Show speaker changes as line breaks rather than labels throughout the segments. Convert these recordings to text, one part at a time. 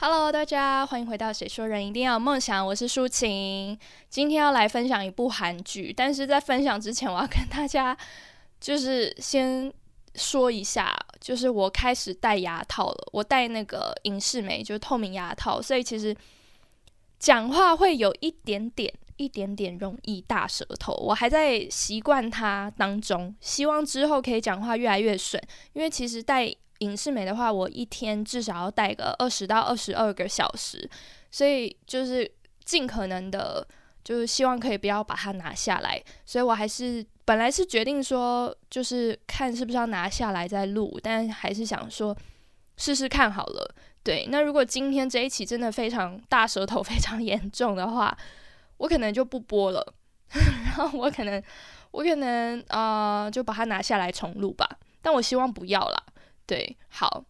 Hello，大家欢迎回到《谁说人一定要有梦想》，我是舒晴。今天要来分享一部韩剧，但是在分享之前，我要跟大家就是先说一下，就是我开始戴牙套了，我戴那个隐适美，就是透明牙套，所以其实讲话会有一点点、一点点容易大舌头，我还在习惯它当中，希望之后可以讲话越来越顺，因为其实戴。影视美的话，我一天至少要戴个二十到二十二个小时，所以就是尽可能的，就是希望可以不要把它拿下来。所以我还是本来是决定说，就是看是不是要拿下来再录，但还是想说试试看好了。对，那如果今天这一期真的非常大舌头、非常 严重的话，我可能就不播了，然后我可能我可能啊就把它拿下来重录吧。但我希望不要啦。对，好，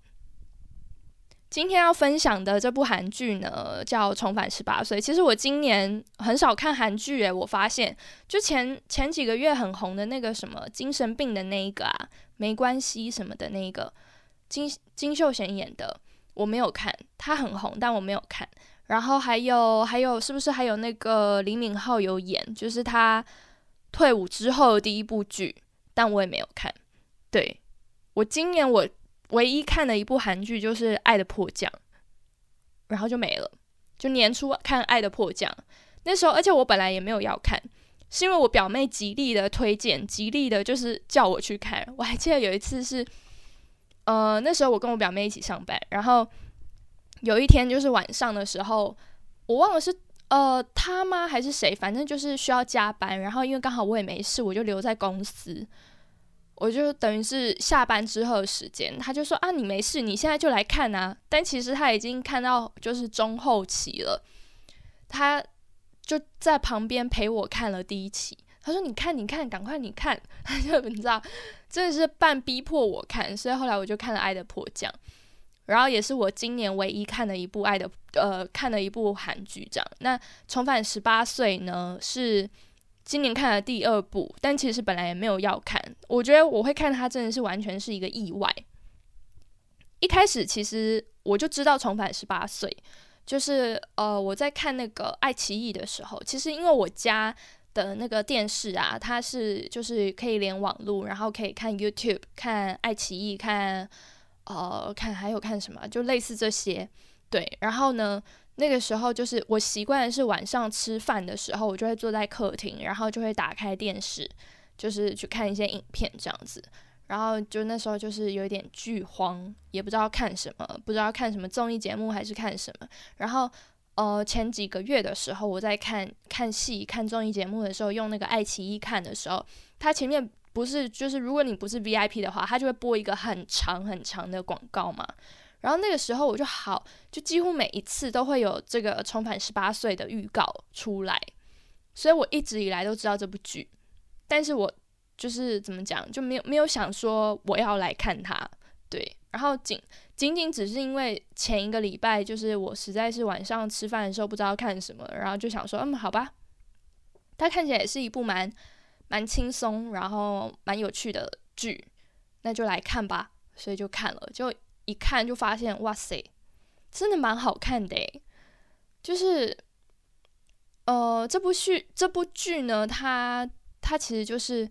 今天要分享的这部韩剧呢，叫《重返十八岁》。其实我今年很少看韩剧，诶，我发现，就前前几个月很红的那个什么精神病的那一个啊，没关系什么的那个金金秀贤演的，我没有看，他很红，但我没有看。然后还有还有，是不是还有那个李敏镐有演，就是他退伍之后第一部剧，但我也没有看。对我今年我。唯一看的一部韩剧就是《爱的迫降》，然后就没了。就年初看《爱的迫降》，那时候，而且我本来也没有要看，是因为我表妹极力的推荐，极力的就是叫我去看。我还记得有一次是，呃，那时候我跟我表妹一起上班，然后有一天就是晚上的时候，我忘了是呃他吗还是谁，反正就是需要加班，然后因为刚好我也没事，我就留在公司。我就等于是下班之后的时间，他就说啊，你没事，你现在就来看啊。但其实他已经看到就是中后期了，他就在旁边陪我看了第一期。他说：“你看，你看，赶快你看。”他就你知道，真的是半逼迫我看。所以后来我就看了《爱的迫降》，然后也是我今年唯一看的一部爱的呃看的一部韩剧。这样，那重返十八岁呢是。今年看了第二部，但其实本来也没有要看。我觉得我会看它，真的是完全是一个意外。一开始其实我就知道重返十八岁，就是呃我在看那个爱奇艺的时候，其实因为我家的那个电视啊，它是就是可以连网络，然后可以看 YouTube、看爱奇艺、看呃看还有看什么，就类似这些。对，然后呢？那个时候就是我习惯是晚上吃饭的时候，我就会坐在客厅，然后就会打开电视，就是去看一些影片这样子。然后就那时候就是有点剧荒，也不知道看什么，不知道看什么综艺节目还是看什么。然后呃前几个月的时候，我在看看戏、看综艺节目的时候，用那个爱奇艺看的时候，它前面不是就是如果你不是 VIP 的话，它就会播一个很长很长的广告嘛。然后那个时候我就好，就几乎每一次都会有这个重返十八岁的预告出来，所以我一直以来都知道这部剧，但是我就是怎么讲，就没有没有想说我要来看它，对。然后仅仅仅只是因为前一个礼拜，就是我实在是晚上吃饭的时候不知道看什么，然后就想说，嗯，好吧，它看起来也是一部蛮蛮轻松，然后蛮有趣的剧，那就来看吧，所以就看了，就。一看就发现，哇塞，真的蛮好看的。就是，呃，这部剧这部剧呢，它它其实就是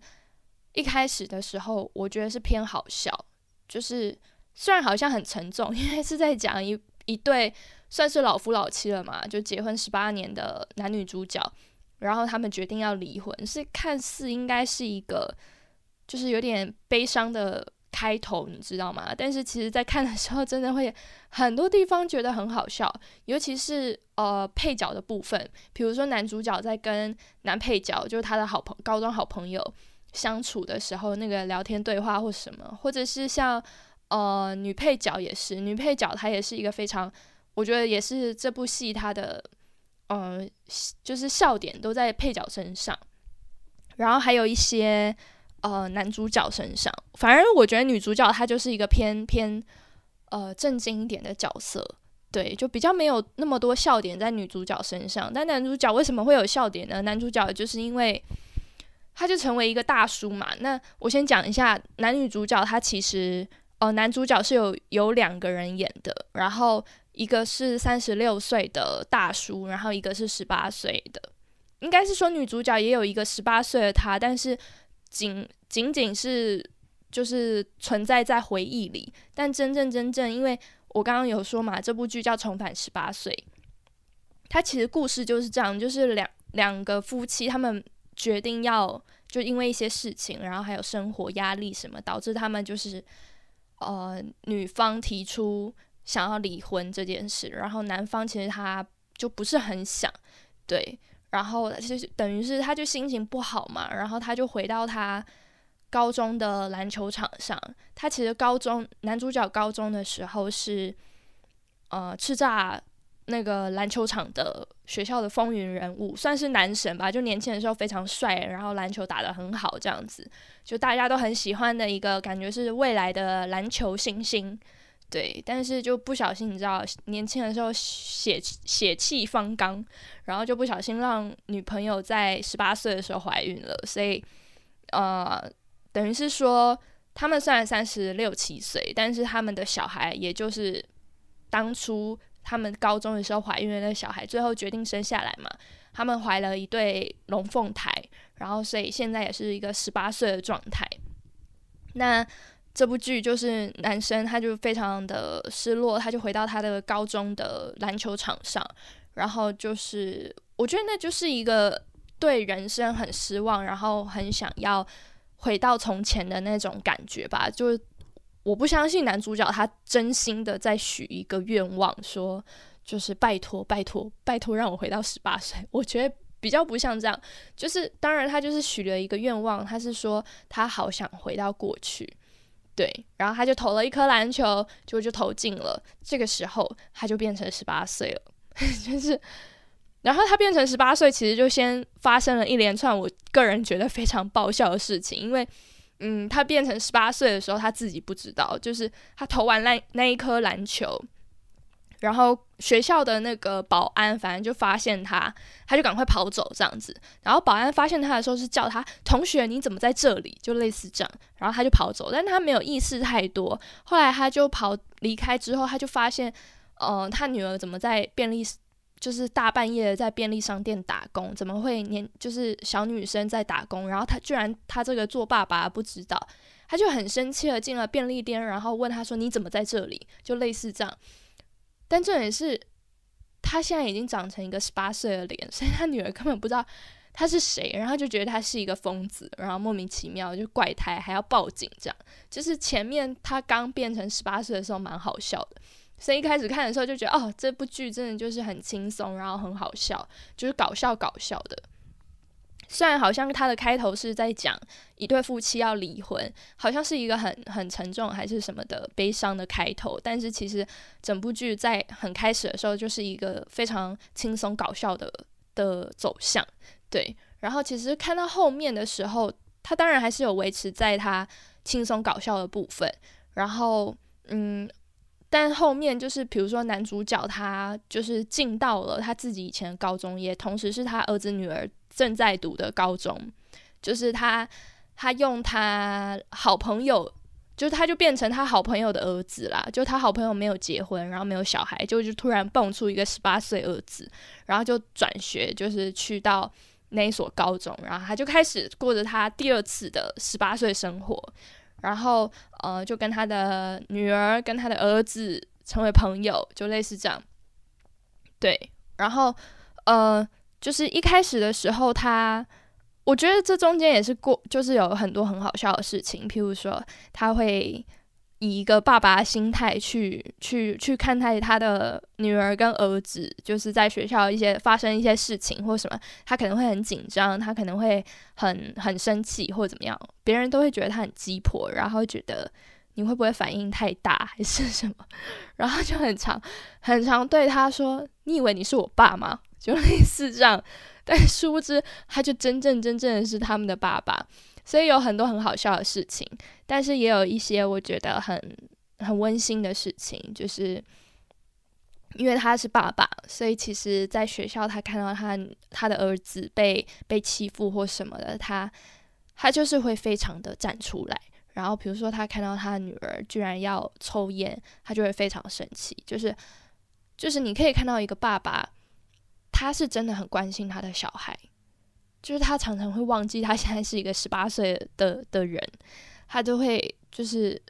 一开始的时候，我觉得是偏好笑。就是虽然好像很沉重，因为是在讲一一对算是老夫老妻了嘛，就结婚十八年的男女主角，然后他们决定要离婚，是看似应该是一个就是有点悲伤的。开头你知道吗？但是其实，在看的时候，真的会很多地方觉得很好笑，尤其是呃配角的部分，比如说男主角在跟男配角，就是他的好朋高中好朋友相处的时候，那个聊天对话或什么，或者是像呃女配角也是，女配角她也是一个非常，我觉得也是这部戏它的呃就是笑点都在配角身上，然后还有一些。呃，男主角身上，反而我觉得女主角她就是一个偏偏呃正经一点的角色，对，就比较没有那么多笑点在女主角身上。但男主角为什么会有笑点呢？男主角就是因为他就成为一个大叔嘛。那我先讲一下男女主角，他其实呃男主角是有有两个人演的，然后一个是三十六岁的大叔，然后一个是十八岁的，应该是说女主角也有一个十八岁的她，但是仅仅仅是就是存在在回忆里，但真正真正，因为我刚刚有说嘛，这部剧叫《重返十八岁》，它其实故事就是这样，就是两两个夫妻他们决定要就因为一些事情，然后还有生活压力什么，导致他们就是呃女方提出。想要离婚这件事，然后男方其实他就不是很想，对，然后其实等于是他就心情不好嘛，然后他就回到他高中的篮球场上。他其实高中男主角高中的时候是呃叱咤那个篮球场的学校的风云人物，算是男神吧。就年轻的时候非常帅，然后篮球打得很好，这样子就大家都很喜欢的一个感觉是未来的篮球新星。对，但是就不小心，你知道，年轻的时候血血气方刚，然后就不小心让女朋友在十八岁的时候怀孕了，所以，呃，等于是说，他们虽然三十六七岁，但是他们的小孩，也就是当初他们高中的时候怀孕的那小孩，最后决定生下来嘛，他们怀了一对龙凤胎，然后所以现在也是一个十八岁的状态，那。这部剧就是男生，他就非常的失落，他就回到他的高中的篮球场上，然后就是我觉得那就是一个对人生很失望，然后很想要回到从前的那种感觉吧。就是我不相信男主角他真心的在许一个愿望，说就是拜托拜托拜托让我回到十八岁。我觉得比较不像这样，就是当然他就是许了一个愿望，他是说他好想回到过去。对，然后他就投了一颗篮球，结果就投进了。这个时候他就变成十八岁了，就是，然后他变成十八岁，其实就先发生了一连串我个人觉得非常爆笑的事情。因为，嗯，他变成十八岁的时候，他自己不知道，就是他投完那那一颗篮球。然后学校的那个保安，反正就发现他，他就赶快跑走这样子。然后保安发现他的时候是叫他同学，你怎么在这里？就类似这样。然后他就跑走，但他没有意识太多。后来他就跑离开之后，他就发现，呃，他女儿怎么在便利，就是大半夜在便利商店打工？怎么会年就是小女生在打工？然后他居然他这个做爸爸不知道，他就很生气的进了便利店，然后问他说：“你怎么在这里？”就类似这样。但重点是，他现在已经长成一个十八岁的脸，所以他女儿根本不知道他是谁，然后就觉得他是一个疯子，然后莫名其妙就怪胎，还要报警，这样就是前面他刚变成十八岁的时候蛮好笑的，所以一开始看的时候就觉得哦，这部剧真的就是很轻松，然后很好笑，就是搞笑搞笑的。虽然好像它的开头是在讲一对夫妻要离婚，好像是一个很很沉重还是什么的悲伤的开头，但是其实整部剧在很开始的时候就是一个非常轻松搞笑的的走向，对。然后其实看到后面的时候，它当然还是有维持在它轻松搞笑的部分，然后嗯，但后面就是比如说男主角他就是进到了他自己以前的高中，也同时是他儿子女儿。正在读的高中，就是他，他用他好朋友，就是他就变成他好朋友的儿子啦。就他好朋友没有结婚，然后没有小孩，就就突然蹦出一个十八岁儿子，然后就转学，就是去到那所高中，然后他就开始过着他第二次的十八岁生活，然后呃，就跟他的女儿跟他的儿子成为朋友，就类似这样。对，然后呃。就是一开始的时候，他我觉得这中间也是过，就是有很多很好笑的事情。譬如说，他会以一个爸爸心态去去去看待他的女儿跟儿子，就是在学校一些发生一些事情或什么，他可能会很紧张，他可能会很很生气或者怎么样，别人都会觉得他很鸡婆，然后觉得你会不会反应太大还是什么，然后就很常很常对他说：“你以为你是我爸吗？”就类似这样，但殊不知他就真正真正的是他们的爸爸，所以有很多很好笑的事情，但是也有一些我觉得很很温馨的事情，就是因为他是爸爸，所以其实在学校他看到他他的儿子被被欺负或什么的，他他就是会非常的站出来，然后比如说他看到他的女儿居然要抽烟，他就会非常生气，就是。就是你可以看到一个爸爸，他是真的很关心他的小孩，就是他常常会忘记他现在是一个十八岁的的人，他就会就是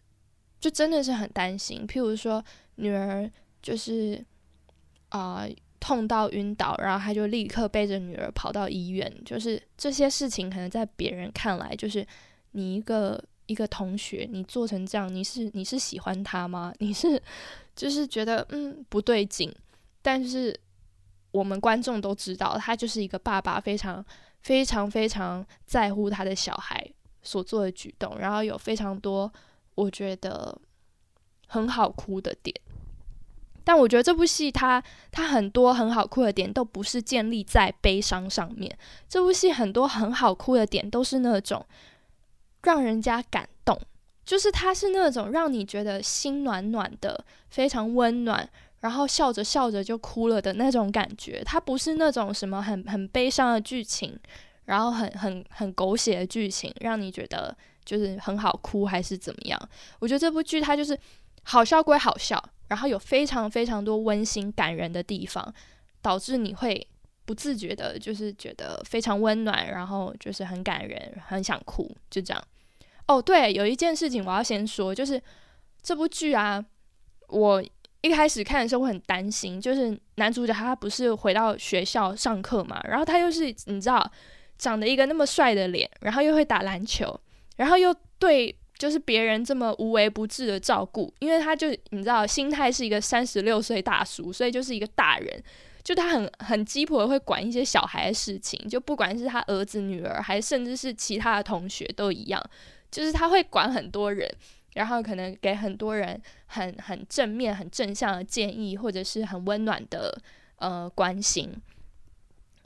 就真的是很担心。譬如说女儿就是啊痛到晕倒，然后他就立刻背着女儿跑到医院。就是这些事情可能在别人看来，就是你一个一个同学，你做成这样，你是你是喜欢他吗？你是？就是觉得嗯不对劲，但是我们观众都知道，他就是一个爸爸，非常非常非常在乎他的小孩所做的举动，然后有非常多我觉得很好哭的点。但我觉得这部戏它它很多很好哭的点都不是建立在悲伤上面，这部戏很多很好哭的点都是那种让人家感动。就是他是那种让你觉得心暖暖的，非常温暖，然后笑着笑着就哭了的那种感觉。它不是那种什么很很悲伤的剧情，然后很很很狗血的剧情，让你觉得就是很好哭还是怎么样？我觉得这部剧它就是好笑归好笑，然后有非常非常多温馨感人的地方，导致你会不自觉的，就是觉得非常温暖，然后就是很感人，很想哭，就这样。哦，对，有一件事情我要先说，就是这部剧啊，我一开始看的时候会很担心，就是男主角他不是回到学校上课嘛，然后他又是你知道长得一个那么帅的脸，然后又会打篮球，然后又对就是别人这么无微不至的照顾，因为他就你知道心态是一个三十六岁大叔，所以就是一个大人，就他很很鸡婆会管一些小孩的事情，就不管是他儿子女儿，还甚至是其他的同学都一样。就是他会管很多人，然后可能给很多人很很正面、很正向的建议，或者是很温暖的呃关心。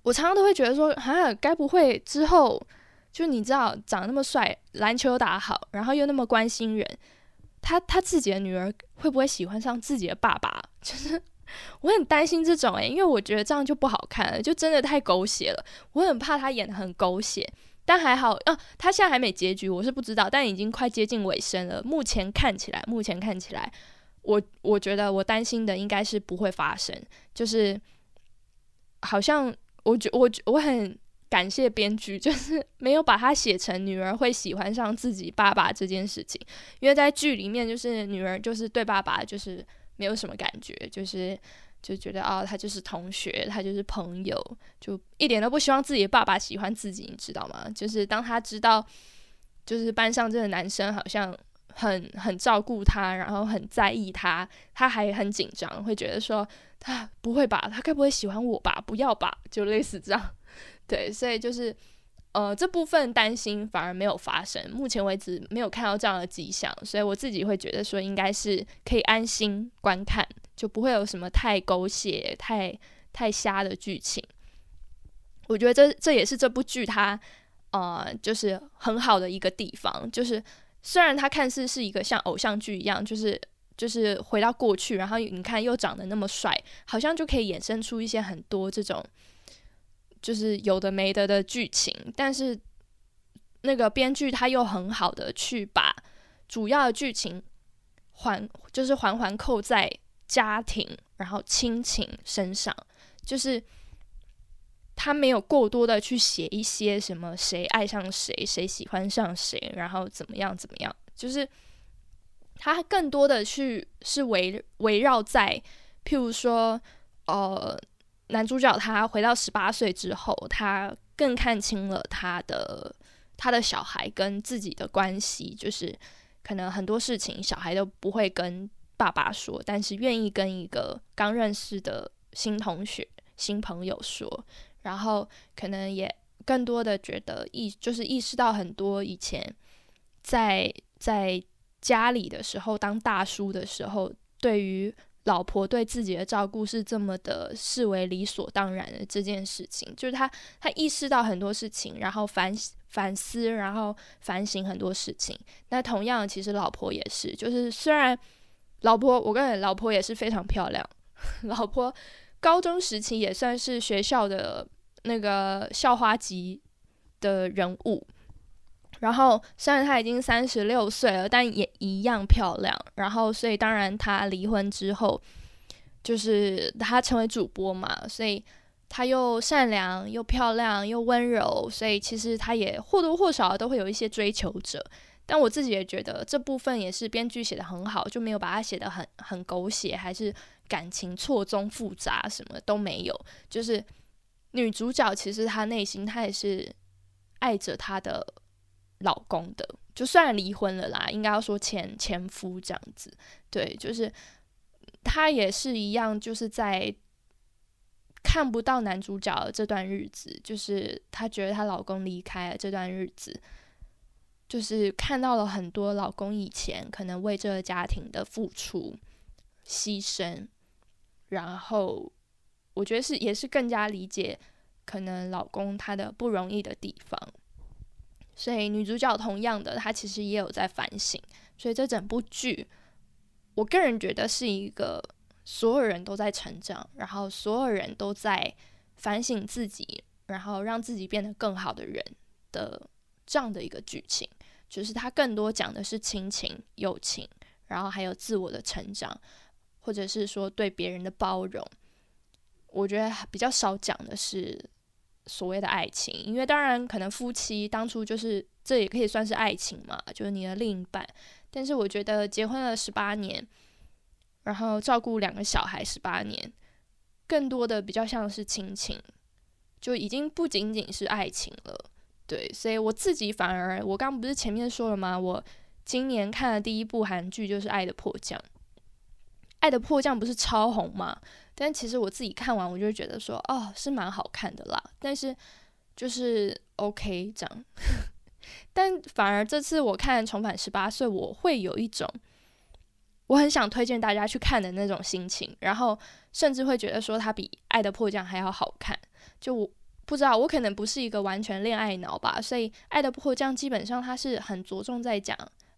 我常常都会觉得说，啊，该不会之后就你知道长那么帅，篮球打好，然后又那么关心人，他他自己的女儿会不会喜欢上自己的爸爸？就是我很担心这种诶，因为我觉得这样就不好看了，就真的太狗血了。我很怕他演的很狗血。但还好，啊，他现在还没结局，我是不知道，但已经快接近尾声了。目前看起来，目前看起来，我我觉得我担心的应该是不会发生，就是好像我觉我我很感谢编剧，就是没有把它写成女儿会喜欢上自己爸爸这件事情，因为在剧里面，就是女儿就是对爸爸就是没有什么感觉，就是。就觉得啊，他就是同学，他就是朋友，就一点都不希望自己的爸爸喜欢自己，你知道吗？就是当他知道，就是班上这个男生好像很很照顾他，然后很在意他，他还很紧张，会觉得说他不会吧，他该不会喜欢我吧？不要吧，就类似这样。对，所以就是呃这部分担心反而没有发生，目前为止没有看到这样的迹象，所以我自己会觉得说应该是可以安心观看。就不会有什么太狗血、太太瞎的剧情。我觉得这这也是这部剧它呃，就是很好的一个地方。就是虽然它看似是一个像偶像剧一样，就是就是回到过去，然后你看又长得那么帅，好像就可以衍生出一些很多这种就是有的没的的剧情。但是那个编剧他又很好的去把主要的剧情环就是环环扣在。家庭，然后亲情身上，就是他没有过多的去写一些什么谁爱上谁，谁喜欢上谁，然后怎么样怎么样，就是他更多的去是围围绕在，譬如说，呃，男主角他回到十八岁之后，他更看清了他的他的小孩跟自己的关系，就是可能很多事情小孩都不会跟。爸爸说，但是愿意跟一个刚认识的新同学、新朋友说，然后可能也更多的觉得意，就是意识到很多以前在在家里的时候，当大叔的时候，对于老婆对自己的照顾是这么的视为理所当然的这件事情，就是他他意识到很多事情，然后反反思，然后反省很多事情。那同样，其实老婆也是，就是虽然。老婆，我跟你老婆也是非常漂亮。老婆高中时期也算是学校的那个校花级的人物。然后虽然她已经三十六岁了，但也一样漂亮。然后所以当然她离婚之后，就是他成为主播嘛，所以他又善良又漂亮又温柔，所以其实他也或多或少都会有一些追求者。但我自己也觉得这部分也是编剧写的很好，就没有把它写的很很狗血，还是感情错综复杂，什么都没有。就是女主角其实她内心她也是爱着她的老公的，就虽然离婚了啦，应该要说前前夫这样子。对，就是她也是一样，就是在看不到男主角这段日子，就是她觉得她老公离开了这段日子。就是看到了很多老公以前可能为这个家庭的付出、牺牲，然后我觉得是也是更加理解可能老公他的不容易的地方。所以女主角同样的，她其实也有在反省。所以这整部剧，我个人觉得是一个所有人都在成长，然后所有人都在反省自己，然后让自己变得更好的人的这样的一个剧情。就是它更多讲的是亲情、友情，然后还有自我的成长，或者是说对别人的包容。我觉得比较少讲的是所谓的爱情，因为当然可能夫妻当初就是这也可以算是爱情嘛，就是你的另一半。但是我觉得结婚了十八年，然后照顾两个小孩十八年，更多的比较像是亲情，就已经不仅仅是爱情了。对，所以我自己反而，我刚不是前面说了吗？我今年看的第一部韩剧就是《爱的迫降》，《爱的迫降》不是超红吗？但其实我自己看完，我就觉得说，哦，是蛮好看的啦。但是就是 OK 这样，但反而这次我看《重返十八岁》，我会有一种我很想推荐大家去看的那种心情，然后甚至会觉得说，它比《爱的迫降》还要好看。就我。不知道，我可能不是一个完全恋爱脑吧，所以《爱的迫降》基本上它是很着重在讲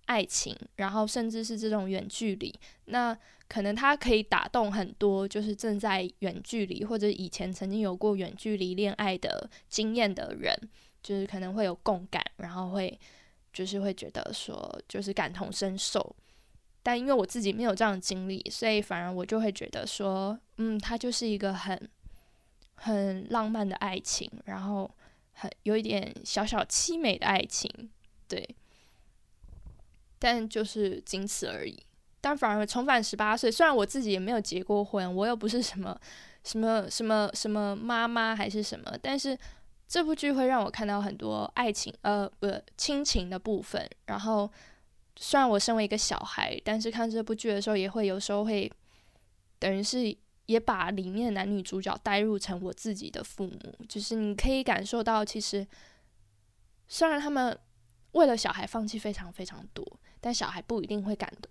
爱情，然后甚至是这种远距离。那可能它可以打动很多就是正在远距离或者以前曾经有过远距离恋爱的经验的人，就是可能会有共感，然后会就是会觉得说就是感同身受。但因为我自己没有这样的经历，所以反而我就会觉得说，嗯，它就是一个很。很浪漫的爱情，然后很有一点小小凄美的爱情，对，但就是仅此而已。但反而重返十八岁，虽然我自己也没有结过婚，我又不是什么什么什么什么妈妈还是什么，但是这部剧会让我看到很多爱情，呃，不亲情的部分。然后虽然我身为一个小孩，但是看这部剧的时候，也会有时候会等于是。也把里面的男女主角带入成我自己的父母，就是你可以感受到，其实虽然他们为了小孩放弃非常非常多，但小孩不一定会感动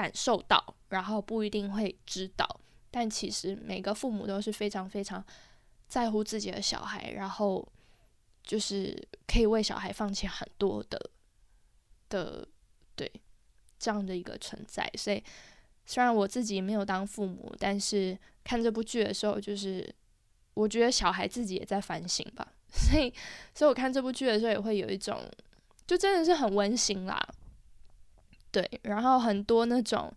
感受到，然后不一定会知道。但其实每个父母都是非常非常在乎自己的小孩，然后就是可以为小孩放弃很多的的对这样的一个存在，所以。虽然我自己没有当父母，但是看这部剧的时候，就是我觉得小孩自己也在反省吧。所以，所以我看这部剧的时候，也会有一种，就真的是很温馨啦。对，然后很多那种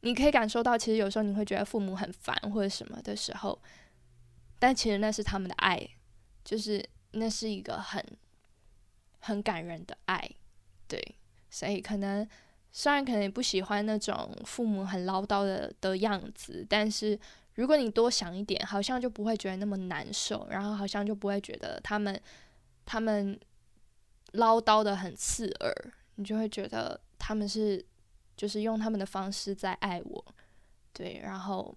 你可以感受到，其实有时候你会觉得父母很烦或者什么的时候，但其实那是他们的爱，就是那是一个很很感人的爱。对，所以可能。虽然可能也不喜欢那种父母很唠叨的的样子，但是如果你多想一点，好像就不会觉得那么难受，然后好像就不会觉得他们他们唠叨的很刺耳，你就会觉得他们是就是用他们的方式在爱我，对，然后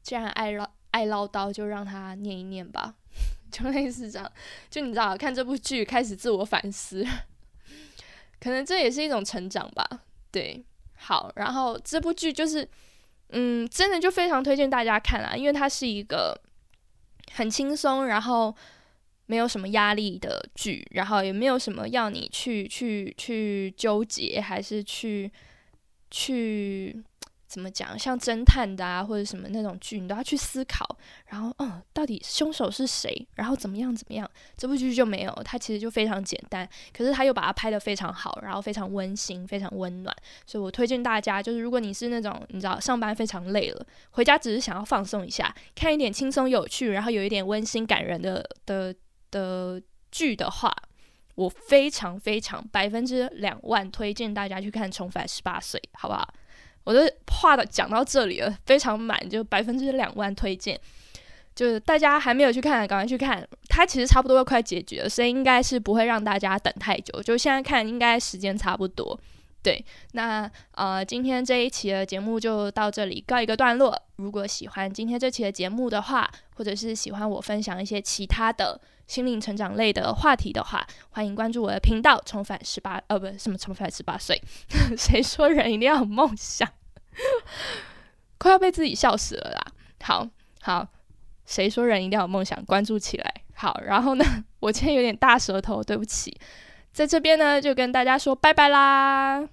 既然爱唠爱唠叨，就让他念一念吧，就类似这样，就你知道，看这部剧开始自我反思，可能这也是一种成长吧。对，好，然后这部剧就是，嗯，真的就非常推荐大家看啊，因为它是一个很轻松，然后没有什么压力的剧，然后也没有什么要你去去去纠结，还是去去 怎么讲，像侦探的啊，或者什么那种剧，你都要去思考，然后嗯，到底凶手是谁，然后怎么样怎么样？这部剧就没有，它其实就非常简单，可是他又把它拍得非常好，然后非常温馨，非常温暖，所以我推荐大家，就是如果你是那种你知道上班非常累了，回家只是想要放松一下，看一点轻松有趣，然后有一点温馨感人的的的剧的话，我非常非常百分之两万推荐大家去看《重返十八岁》，好不好？我的话的讲到这里了，非常满，就百分之两万推荐。就是大家还没有去看，赶快去看。它其实差不多要快结局了，所以应该是不会让大家等太久。就现在看，应该时间差不多。对，那呃，今天这一期的节目就到这里告一个段落。如果喜欢今天这期的节目的话，或者是喜欢我分享一些其他的心灵成长类的话题的话，欢迎关注我的频道。重返十八，呃，不，什么重返十八岁？谁说人一定要有梦想？快要被自己笑死了啦！好好，谁说人一定要有梦想？关注起来。好，然后呢，我今天有点大舌头，对不起。在这边呢，就跟大家说拜拜啦。